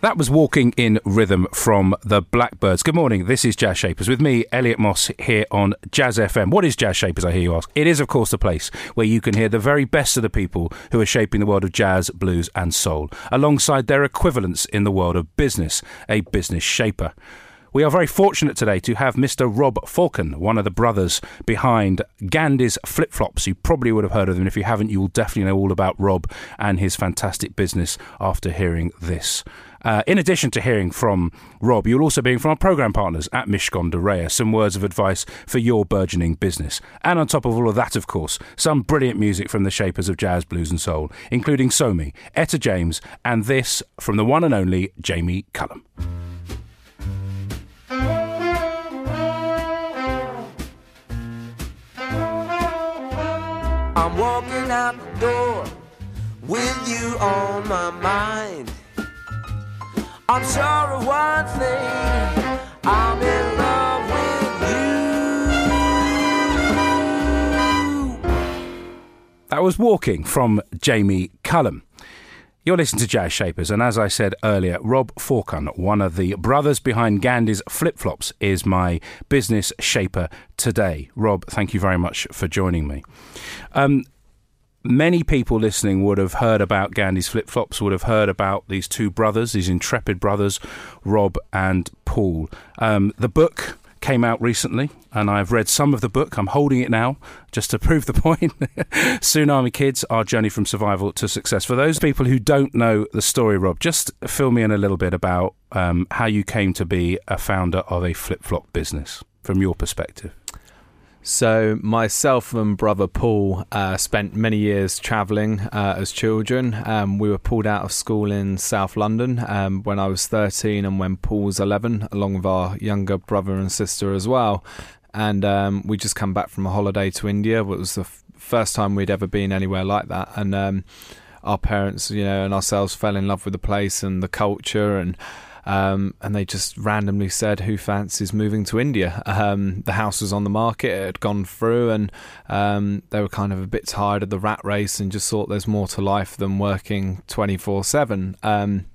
That was Walking in Rhythm from the Blackbyrds. Good morning. This is Jazz Shapers with me, Elliot Moss, here on Jazz FM. What is Jazz Shapers, I hear you ask? It is, of course, the place where you can hear the very best of the people who are shaping the world of jazz, blues, and soul, alongside their equivalents in the world of business, a business shaper. We are very fortunate today to have Mr. Rob Forkan, one of the brothers behind Gandhi's Flip Flops. You probably would have heard of them. If you haven't, you will definitely know all about Rob and his fantastic business after hearing this. Uh, in addition to hearing from Rob, you'll also be hearing from our program partners at Mishcon de Reya some words of advice for your burgeoning business. And on top of all of that, of course, some brilliant music from the shapers of jazz, blues, and soul, including Somi, Etta James, and this from the one and only Jamie Cullum. I'm walking out the door with you on my mind. I'm sure of one thing, I'm in love with you. That was Walking from Jamie Cullum. You're listening to Jazz Shapers, and as I said earlier, Rob Forkan, one of the brothers behind Gandhi's Flip Flops, is my business shaper today. Rob, thank you very much for joining me. Um, many people listening would have heard about Gandhi's Flip Flops, would have heard about these two brothers, these intrepid brothers, Rob and Paul. Um, the book came out recently, and I've read some of the book. I'm holding it now just to prove the point. Tsunami Kids, Our Journey from Survival to Success. For those people who don't know the story, Rob, just fill me in a little bit about um, how you came to be a founder of a flip flop business from your perspective. So, myself and brother Paul uh, spent many years travelling uh, as children. Um, we were pulled out of school in South London um, when I was 13 and when Paul was 11, along with our younger brother and sister as well. And um, we just come back from a holiday to India. It was the f- first time we'd ever been anywhere like that. And um, our parents, you know, and ourselves fell in love with the place and the culture and um, and they just randomly said, "Who fancies moving to India?" Um, the house was on the market; it had gone through, and um, they were kind of a bit tired of the rat race and just thought there's more to life than working twenty four seven. Um,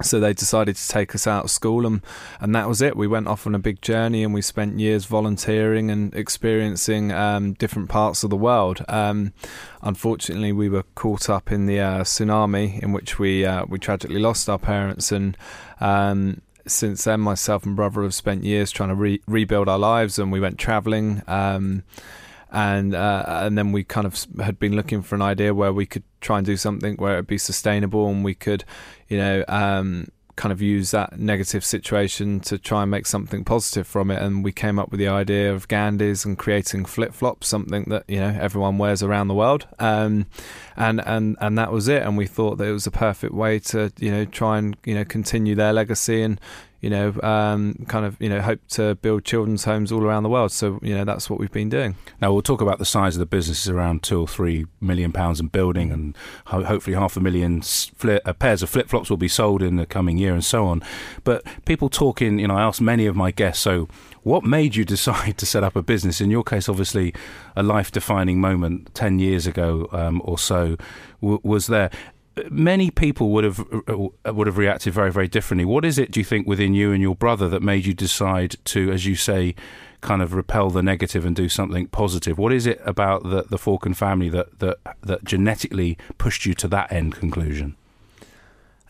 So they decided to take us out of school, and and that was it. We went off on a big journey, and we spent years volunteering and experiencing um, different parts of the world. Um, unfortunately, we were caught up in the uh, tsunami, in which we uh, we tragically lost our parents, and um, since then, myself and brother have spent years trying to re- rebuild our lives, and we went traveling. Um, and uh, and then we kind of had been looking for an idea where we could try and do something where it'd be sustainable, and we could, you know, um, kind of use that negative situation to try and make something positive from it. And we came up with the idea of Gandhi's and creating flip flops, something that you know everyone wears around the world. Um, and and and that was it. And we thought that it was a perfect way to you know try and you know continue their legacy and you know um, kind of you know hope to build children's homes all around the world. So you know that's what we've been doing. Now we'll talk about the size of the business is around two or three million pounds in building, and ho- hopefully half a million uh, pairs of flip flops will be sold in the coming year, and so on. But people talking, you know, I asked many of my guests, so what made you decide to set up a business? In your case, obviously, a life-defining moment ten years ago um, or so w- was there. Many people would have uh, would have reacted very very differently. What is it do you think within you and your brother that made you decide to, as you say, kind of repel the negative and do something positive? What is it about the the Forkan family that that that genetically pushed you to that end conclusion?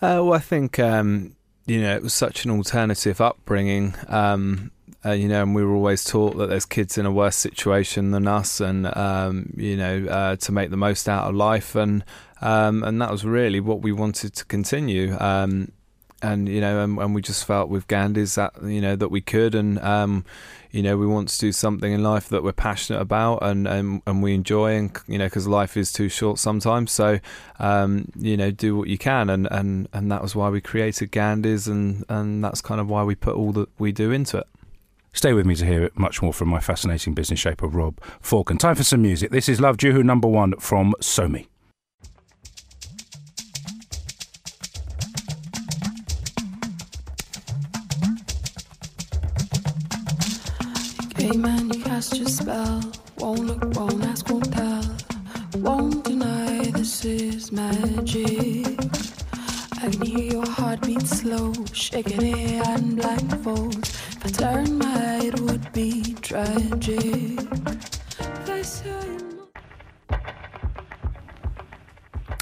Uh, well, I think um, you know it was such an alternative upbringing. Um, uh, you know, and we were always taught that there's kids in a worse situation than us, and um, you know, uh, to make the most out of life, and um, and that was really what we wanted to continue. Um, and you know, and, and we just felt with Gandhi's that you know that we could, and um, you know, we want to do something in life that we're passionate about and and, and we enjoy, and you know, because life is too short sometimes. So, um, you know, do what you can, and and and that was why we created Gandhi's, and and that's kind of why we put all that we do into it. Stay with me to hear much more from my fascinating business shaper, Rob Forkan. Time for some music. This is Love Juju number one from Somi. Gay man, you cast your spell. Won't look, won't ask, won't tell. Won't deny this is magic. I can hear your heartbeat slow, shaking it and blindfold. If I turn my head, would be tragic.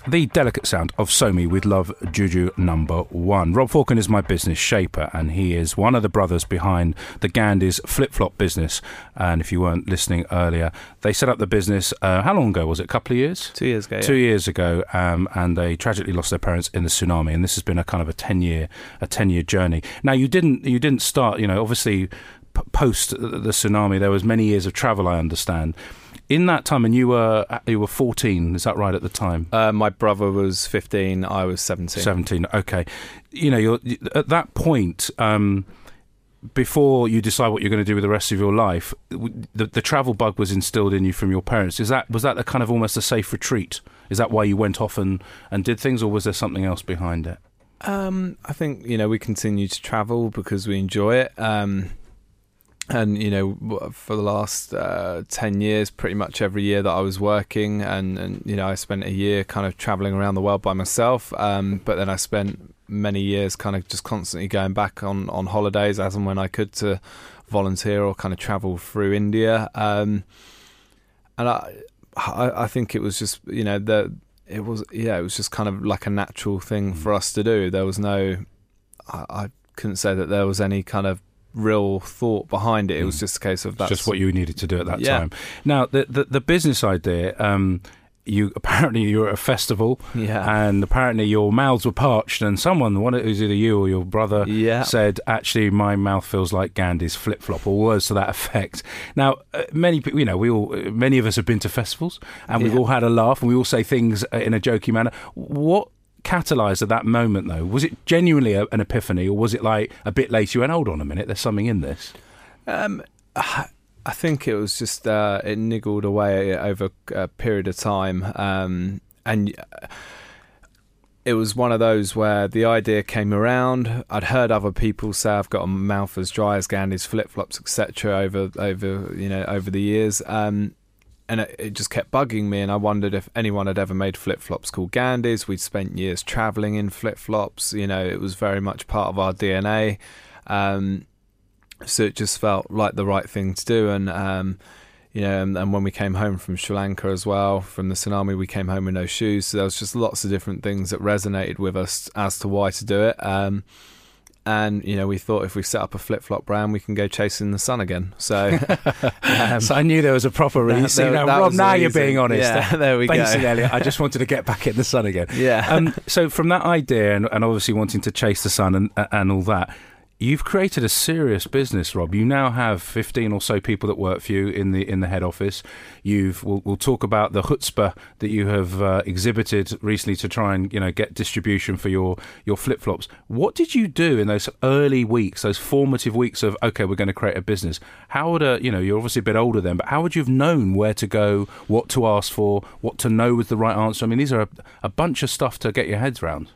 The delicate sound of Somi with Love Juju number one. Rob Forkan is my business shaper, and he is one of the brothers behind the Gandhi's flip flop business. And if you weren't listening earlier, they set up the business. Uh, how long ago was it? A couple of years. Two years ago. Two years ago, um, and they tragically lost their parents in the tsunami. And this has been a kind of a ten year, a ten year journey. Now you didn't, you didn't start. You know, obviously, p- post the tsunami, there was many years of travel. I understand. In that time, and you were you were fourteen. Is that right at the time? Uh, my brother was 15, I was 17. 17 okay you know you're at that point um before you decide what you're going to do with the rest of your life the, the travel bug was instilled in you from your parents is that was that a kind of almost a safe retreat is that why you went off and and did things or was there something else behind it Um, I think you know we continue to travel because we enjoy it. Um, and you know, for the last uh, ten years, pretty much every year that I was working, and, and you know, I spent a year kind of traveling around the world by myself. Um, but then I spent many years kind of just constantly going back on on holidays as and when I could to volunteer or kind of travel through India. Um, and I, I, I think it was just you know the it was yeah it was just kind of like a natural thing for us to do. There was no, I, I couldn't say that there was any kind of real thought behind it. It was Mm. just a case of that's just what you needed to do at that Yeah. time now the the, the business idea um you apparently you were at a festival yeah and apparently your mouths were parched and someone one it was either you or your brother yeah said, actually, my mouth feels like Gandhi's flip flop, or words to that effect. Now, uh, many people, you know, we all, uh, many of us have been to festivals and we've Yeah. all had a laugh and we all say things uh, in a jokey manner. What catalyzed at that moment, though? Was it genuinely a, an epiphany, or was it like a bit later you went, hold on a minute, there's something in this? Um, I think it was just uh, it niggled away over a period of time, um, and uh, it was one of those where the idea came around. I'd heard other people say I've got a mouth as dry as Gandhi's flip flops, etc. Over over you know over the years, um, and it, just kept bugging me. And I wondered if anyone had ever made flip flops called Gandhi's. We'd spent years traveling in flip flops. You know, it was very much part of our DNA. Um, so it just felt like the right thing to do and um you know and, and when we came home from Sri Lanka as well from the tsunami we came home with no shoes so there was just lots of different things that resonated with us as to why to do it um and you know we thought if we set up a flip-flop brand we can go chasing the sun again so um, so I knew there was a proper reason. that- that- now, Rob, now you're being honest. yeah there we Basically, go Elliot, I just wanted to get back in the sun again. yeah um, so from that idea and, and obviously wanting to chase the sun and, and all that you've created a serious business rob. You now have 15 or so people that work for you in the in the head office. You've we'll, we'll talk about the chutzpah that you have uh, exhibited recently to try and you know get distribution for your your flip-flops. What did you do in those early weeks those formative weeks of okay we're going to create a business how would a you know you're obviously a bit older then but how would you have known where to go what to ask for what to know was the right answer? I mean these are a, a bunch of stuff to get your heads around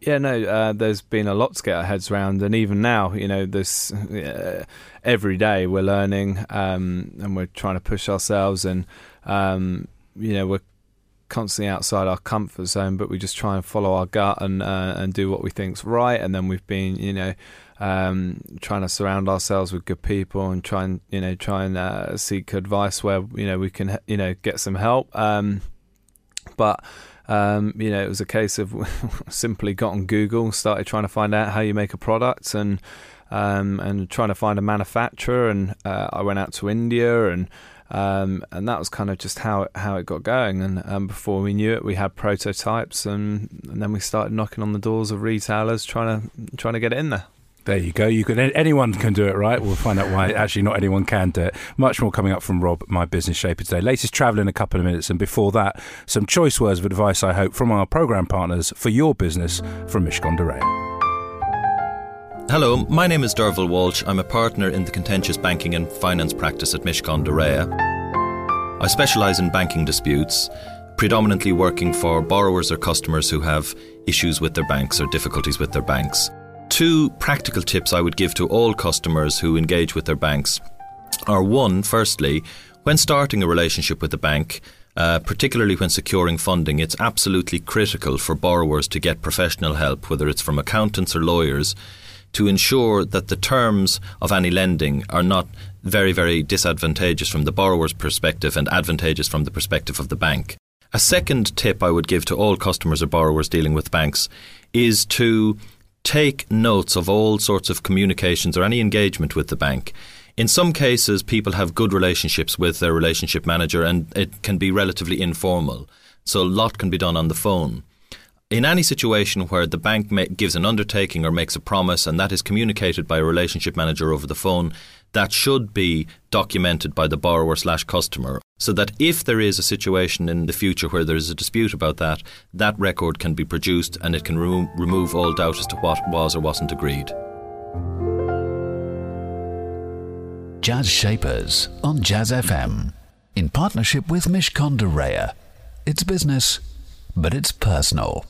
Yeah, no, uh, there's been a lot to get our heads around, and even now, you know, this uh, every day we're learning um, and we're trying to push ourselves, and um, you know, we're constantly outside our comfort zone, but we just try and follow our gut and uh, and do what we think's right, and then we've been, you know. Um, trying to surround ourselves with good people and try and you know try and uh, seek advice where you know we can you know get some help. Um, but um, you know, it was a case of simply got on Google, started trying to find out how you make a product, and um, and trying to find a manufacturer. And uh, I went out to India and Um, and that was kind of just how it, how it got going. And um, before we knew it, we had prototypes, and, and then we started knocking on the doors of retailers, trying to trying to get it in there. There you go. You can anyone can do it, right? We'll find out why actually not anyone can do it. Much more coming up from Rob, my business shaper today. Latest travel in a couple of minutes, and before that, some choice words of advice I hope from our program partners for your business from Mishcon de Reya. Hello, my name is Derval Walsh. I'm a partner in the contentious banking and finance practice at Mishcon de Reya. I specialise in banking disputes, predominantly working for borrowers or customers who have issues with their banks or difficulties with their banks. Two practical tips I would give to all customers who engage with their banks are one, firstly, when starting a relationship with the bank, uh, particularly when securing funding, it's absolutely critical for borrowers to get professional help, whether it's from accountants or lawyers, to ensure that the terms of any lending are not very, very disadvantageous from the borrower's perspective and advantageous from the perspective of the bank. A second tip I would give to all customers or borrowers dealing with banks is to take notes of all sorts of communications or any engagement with the bank. In some cases, people have good relationships with their relationship manager and it can be relatively informal. So a lot can be done on the phone. In any situation where the bank gives an undertaking or makes a promise and that is communicated by a relationship manager over the phone, that should be documented by the borrower slash customer so that if there is a situation in the future where there is a dispute about that, that record can be produced and it can remo- remove all doubt as to what was or wasn't agreed. Jazz Shapers on Jazz FM in partnership with Mishcon de Reya. It's business, but it's personal.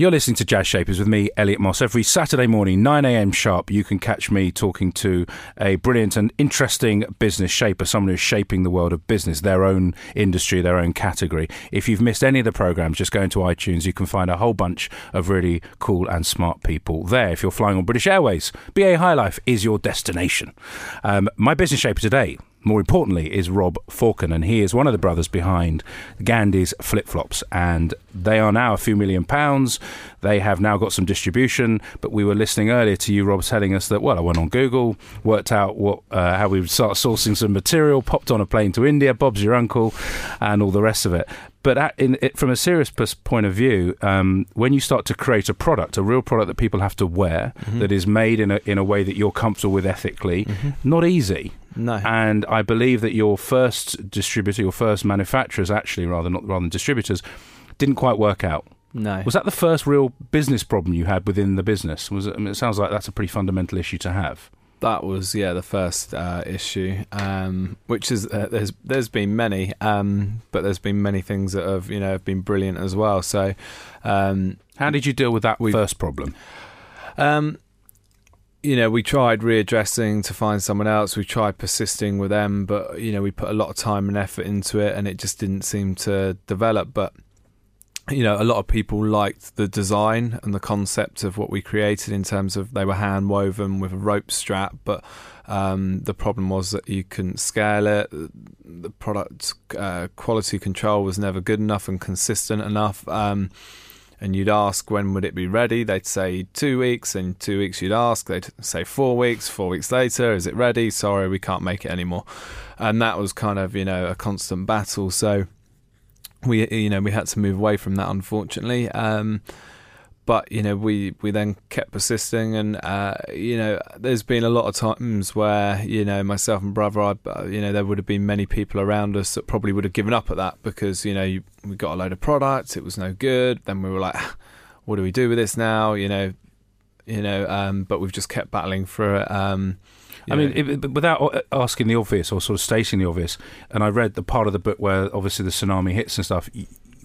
You're listening to Jazz Shapers with me, Elliot Moss. Every Saturday morning, 9am sharp, you can catch me talking to a brilliant and interesting business shaper, someone who's shaping the world of business, their own industry, their own category. If you've missed any of the programs, just go into iTunes. You can find a whole bunch of really cool and smart people there. If you're flying on British Airways, BA High Life is your destination. Um, my business shaper today more importantly, is Rob Forkan, and he is one of the brothers behind Gandhi's Flip Flops, and they are now a few million pounds. They have now got some distribution, but we were listening earlier to you, Rob, telling us that well, I went on Google, worked out what uh, how we would start sourcing some material, popped on a plane to India, Bob's your uncle, and all the rest of it. But in, it, from a serious point of view, um, when you start to create a product, a real product that people have to wear, that is made in a in a way that you're comfortable with ethically, not easy. No. And I believe that your first distributor, your first manufacturers, actually, rather not rather than distributors, didn't quite work out. No. Was that the first real business problem you had within the business? Was it, I mean, it sounds like that's a pretty fundamental issue to have. That was yeah the first uh, issue, um, which is uh, there's there's been many, um, but there's been many things that have you know have been brilliant as well. So, um, How did you deal with that first problem? um, you know, we tried readdressing to find someone else. We tried persisting with them, but you know, we put a lot of time and effort into it, and it just didn't seem to develop. But you know, a lot of people liked the design and the concept of what we created in terms of they were hand woven with a rope strap, but um, the problem was that you couldn't scale it. The product uh, quality control was never good enough and consistent enough. Um, and you'd ask when would it be ready they'd say two weeks and two weeks you'd ask they'd say four weeks four weeks later is it ready sorry we can't make it anymore and that was kind of you know a constant battle so we you know we had to move away from that unfortunately um but you know we we then kept persisting and uh you know there's been a lot of times where you know myself and brother I, uh, you know there would have been many people around us that probably would have given up at that because you know you, we got a load of products it was no good. Then we were like what do we do with this now? You know you know um but we've just kept battling through it um you I mean, but without asking the obvious or sort of stating the obvious, and I read the part of the book where obviously the tsunami hits and stuff.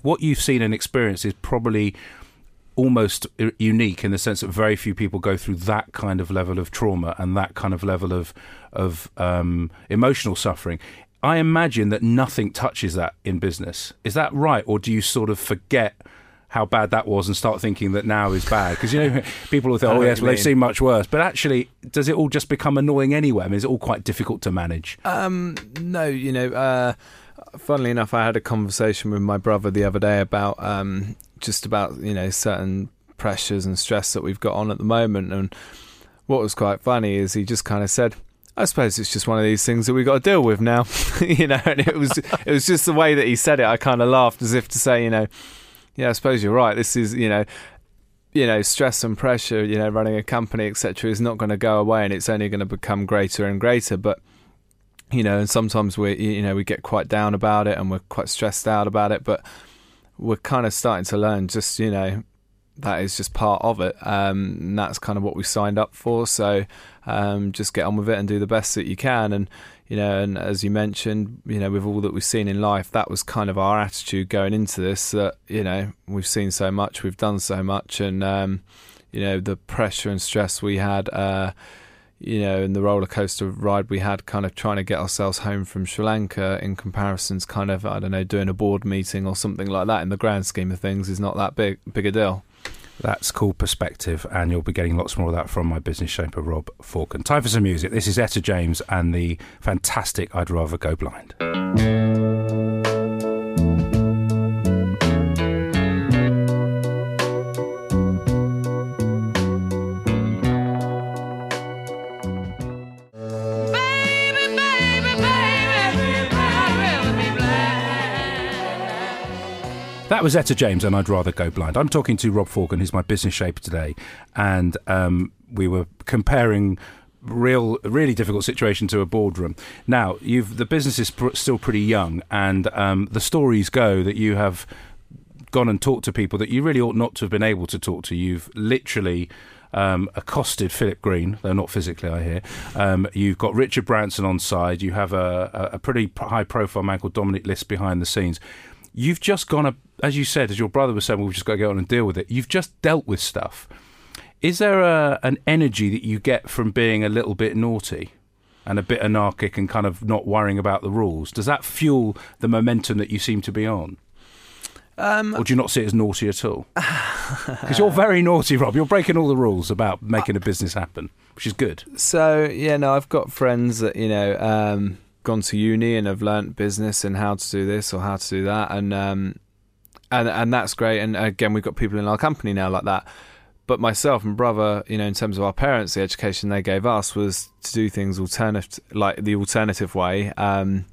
What you've seen and experienced is probably almost unique in the sense that very few people go through that kind of level of trauma and that kind of level of of um, emotional suffering. I imagine that nothing touches that in business. Is that right, or do you sort of forget? How bad that was, and start thinking that now is bad because you know people will think, "Oh yes, you well they've seen much worse." But actually, does it all just become annoying anyway? I mean, is it all quite difficult to manage? Um, no, you know, uh, funnily enough, I had a conversation with my brother the other day about um, just about you know certain pressures and stress that we've got on at the moment, and what was quite funny is he just kind of said, I suppose it's just one of these things that we've got to deal with now, you know. And it was it was just the way that he said it. I kind of laughed as if to say, you know, yeah, I suppose you're right. This is, you know, you know, stress and pressure, you know, running a company, etc., is not going to go away, and it's only going to become greater and greater. But you know, and sometimes we, you know, we get quite down about it, and we're quite stressed out about it. But we're kind of starting to learn, just you know, that is just part of it. Um, and that's kind of what we signed up for. So um, just get on with it and do the best that you can. And you know, and as you mentioned, you know, with all that we've seen in life, that was kind of our attitude going into this. That you know, we've seen so much, we've done so much, and um, you know, the pressure and stress we had. Uh, you know, and the roller coaster ride we had, kind of trying to get ourselves home from Sri Lanka, in comparisons, kind of I don't know, doing a board meeting or something like that. In the grand scheme of things, is not that big big a deal. That's called perspective, and you'll be getting lots more of that from my business shaper, Rob Forkan. Time for some music. This is Etta James and the fantastic I'd Rather Go Blind. That was Etta James, and I'd rather go blind. I'm talking to Rob Forkan, who's my business shaper today, and um, we were comparing real, really difficult situation to a boardroom. Now, you've the business is pr- still pretty young, and um, the stories go that you have gone and talked to people that you really ought not to have been able to talk to. You've literally um, accosted Philip Green, though not physically, I hear. Um, you've got Richard Branson on side. You have a, a pretty high profile man called Dominic List behind the scenes. You've just gone, a, as you said, as your brother was saying, we've just got to get on and deal with it. You've just dealt with stuff. Is there a, an energy that you get from being a little bit naughty? And a bit anarchic and kind of not worrying about the rules. Does that fuel the momentum that you seem to be on? Um, Or do you not see it as naughty at all? Because you're very naughty, Rob. You're breaking all the rules about making a business happen, which is good. So yeah, no, I've got friends that you know um, gone to uni and have learnt business and how to do this or how to do that, and um, and and that's great. And again, we've got people in our company now like that. But myself and brother, you know, in terms of our parents, the education they gave us was to do things alternative, like the alternative way. Um,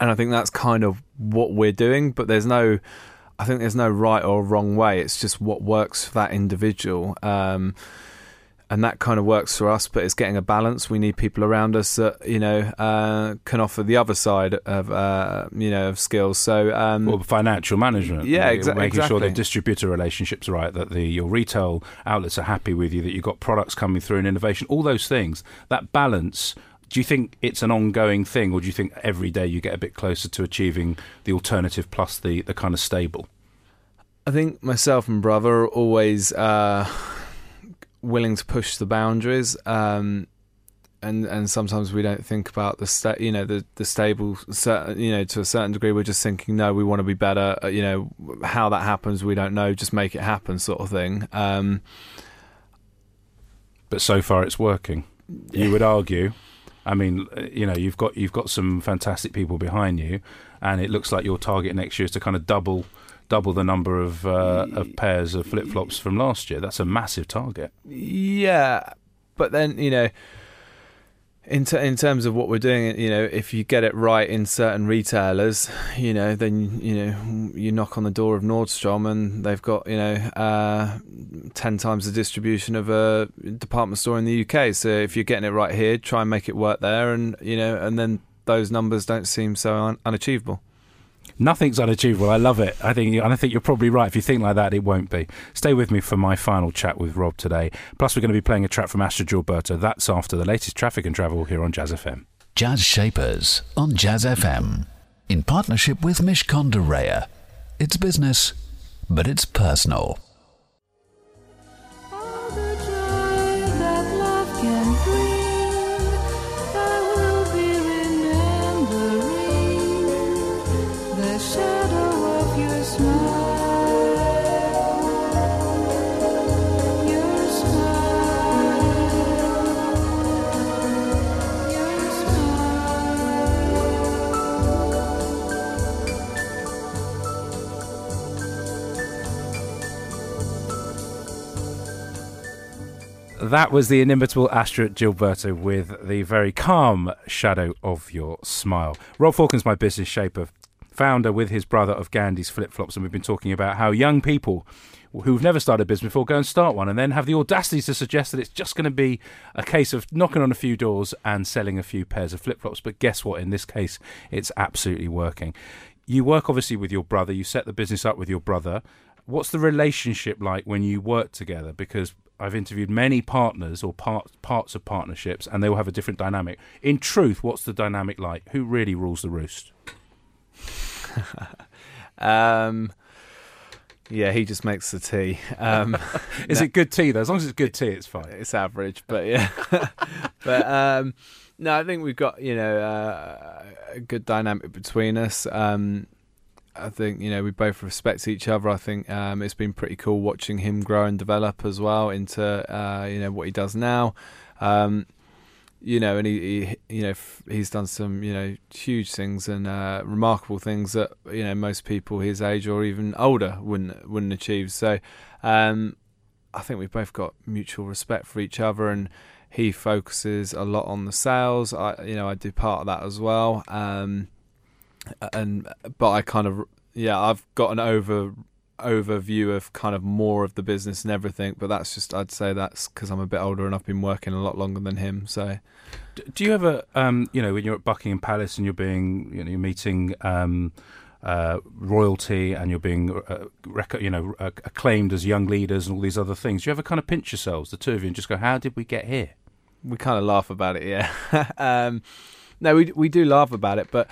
and I think that's kind of what we're doing. But there's no, I think there's no right or wrong way. It's just what works for that individual. Um, and that kind of works for us, but it's getting a balance. We need people around us that you know uh, can offer the other side of uh, you know of skills. So um, Well, financial management. Yeah, exa- Making sure the distributor relationships are right, that the your retail outlets are happy with you, that you've got products coming through and innovation, all those things. That balance. Do you think it's an ongoing thing, or do you think every day you get a bit closer to achieving the alternative plus the, the kind of stable? I think myself and brother are always uh, willing to push the boundaries, um, and and sometimes we don't think about the sta- you know the the stable you know to a certain degree. We're just thinking no, we want to be better. Uh, you know how that happens, we don't know. Just make it happen, sort of thing. Um, But so far, it's working. You would argue. I mean, uh, you know, you've got you've got some fantastic people behind you, and it looks like your target next year is to kind of double double the number of uh, of pairs of flip flops from last year. That's a massive target. Yeah, but then you know, in in terms of what we're doing, you know, if you get it right in certain retailers, you know, then you know you knock on the door of Nordstrom and they've got you know uh, ten times the distribution of a department store in the UK. So if you're getting it right here, try and make it work there, and you know, and then those numbers don't seem so un- unachievable. Nothing's unachievable. I love it. I think, and I think you're probably right. If you think like that, it won't be. Stay with me for my final chat with Rob today. Plus, we're going to be playing a track from Astrud Gilberto. That's after the latest traffic and travel here on Jazz FM. Jazz Shapers on Jazz FM. In partnership with Mishcon de Reya. It's business, but it's personal. That was the inimitable Astrud Gilberto with the very calm shadow of your smile. Rob Forkan's my business shaper, founder with his brother of Gandhi's Flip Flops, and we've been talking about how young people who've never started a business before go and start one and then have the audacity to suggest that it's just going to be a case of knocking on a few doors and selling a few pairs of flip flops. But guess what? In this case, it's absolutely working. You work obviously with your brother, you set the business up with your brother. What's the relationship like when you work together? Because I've interviewed many partners or part, parts of partnerships, and they will have a different dynamic. In truth, what's the dynamic like? Who really rules the roost? Um, yeah, he just makes the tea. Um, Is it good tea though? As long as it's good tea, it's fine. it's average, but yeah. but um, no, I think we've got you know uh, a good dynamic between us. Um, I think you know we both respect each other. I think um, it's been pretty cool watching him grow and develop as well into uh, you know what he does now. Um, you know, and he, he you know he's done some you know huge things and uh, remarkable things that you know most people his age or even older wouldn't wouldn't achieve. So um, I think we've both got mutual respect for each other, and he focuses a lot on the sales. I you know I do part of that as well. Um, and but I kind of yeah I've got an over overview of kind of more of the business and everything but that's just I'd say that's because I'm a bit older and I've been working a lot longer than him so Do you ever, um, you know, when you're at Buckingham Palace and you're being, you know, you're meeting um, uh, royalty and you're being, uh, rec- you know, uh, acclaimed as young leaders and all these other things? Do you ever kind of pinch yourselves, the two of you, and just go, "How did we get here?" we kind of laugh about it yeah um, no we we do laugh about it but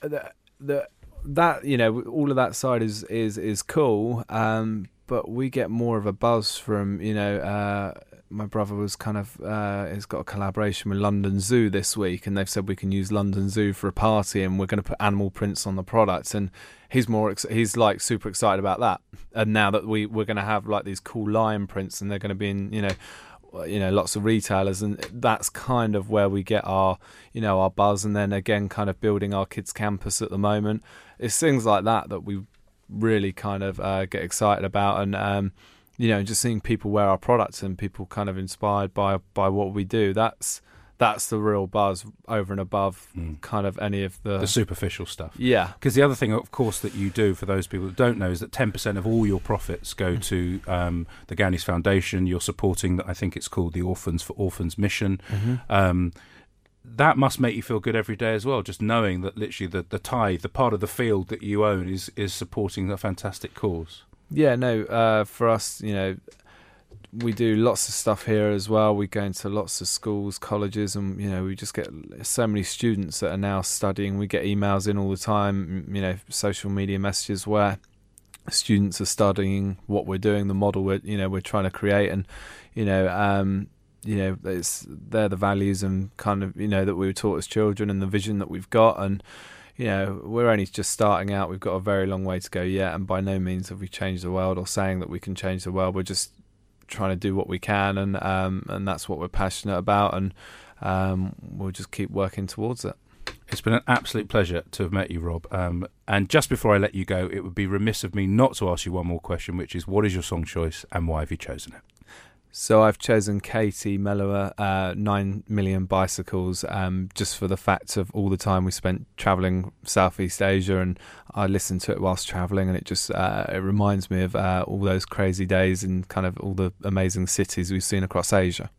the, that you know all of that side is is is cool um, but we get more of a buzz from you know uh, my brother was kind of uh, has got a collaboration with London Zoo this week, and they've said we can use London Zoo for a party, and we're going to put animal prints on the products. And he's more ex- he's like super excited about that. And now that we we're going to have like these cool lion prints, and they're going to be in you know you know lots of retailers, and that's kind of where we get our you know our buzz. And then again, kind of building our kids' campus at the moment. It's things like that that we really kind of uh, get excited about, and um, you know, just seeing people wear our products and people kind of inspired by by what we do. That's that's the real buzz over and above kind of any of the, The superficial stuff. yeah Because the other thing, of course, that you do for those people that don't know is that 10% of all your profits go Mm. to um, the Gandhi's Foundation. You're supporting, I think it's called the Orphans for Orphans mission. Mm-hmm. Um, that must make you feel good every day as well, just knowing that literally the, the tithe, the part of the field that you own, is, is supporting a fantastic cause. Yeah, no, uh, for us, you know, we do lots of stuff here as well. We go into lots of schools, colleges, and, you know, we just get so many students that are now studying. We get emails in all the time, you know, social media messages where students are studying what we're doing, the model we're, you know, we're trying to create. And, you know, um, you know, it's, they're the values and kind of, you know, that we were taught as children and the vision that we've got. And, you know, we're only just starting out. We've got a very long way to go yet, and by no means have we changed the world or saying that we can change the world. We're just trying to do what we can, and um, and that's what we're passionate about, and um, we'll just keep working towards it. It's been an absolute pleasure to have met you, Rob. Um, and just before I let you go, it would be remiss of me not to ask you one more question, which is what is your song choice and why have you chosen it? So I've chosen Katie Melua, uh, Nine Million Bicycles, um, just for the fact of all the time we spent traveling Southeast Asia, and I listened to it whilst traveling, and it just uh, it reminds me of uh, all those crazy days and kind of all the amazing cities we've seen across Asia.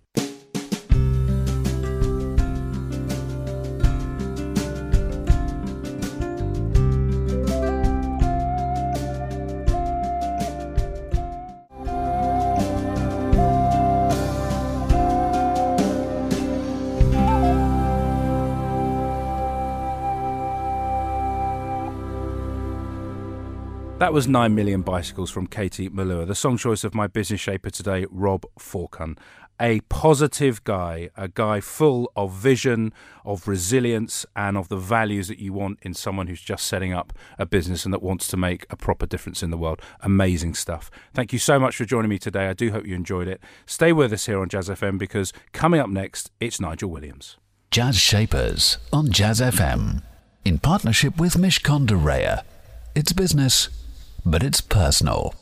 That was 9 Million Bicycles from Katie Melua. The song choice of my business shaper today, Rob Forkan. A positive guy, a guy full of vision, of resilience, and of the values that you want in someone who's just setting up a business and that wants to make a proper difference in the world. Amazing stuff. Thank you so much for joining me today. I do hope you enjoyed it. Stay with us here on Jazz FM because coming up next, it's Nigel Williams. Jazz Shapers on Jazz FM. In partnership with Mishcon de It's business, but it's personal.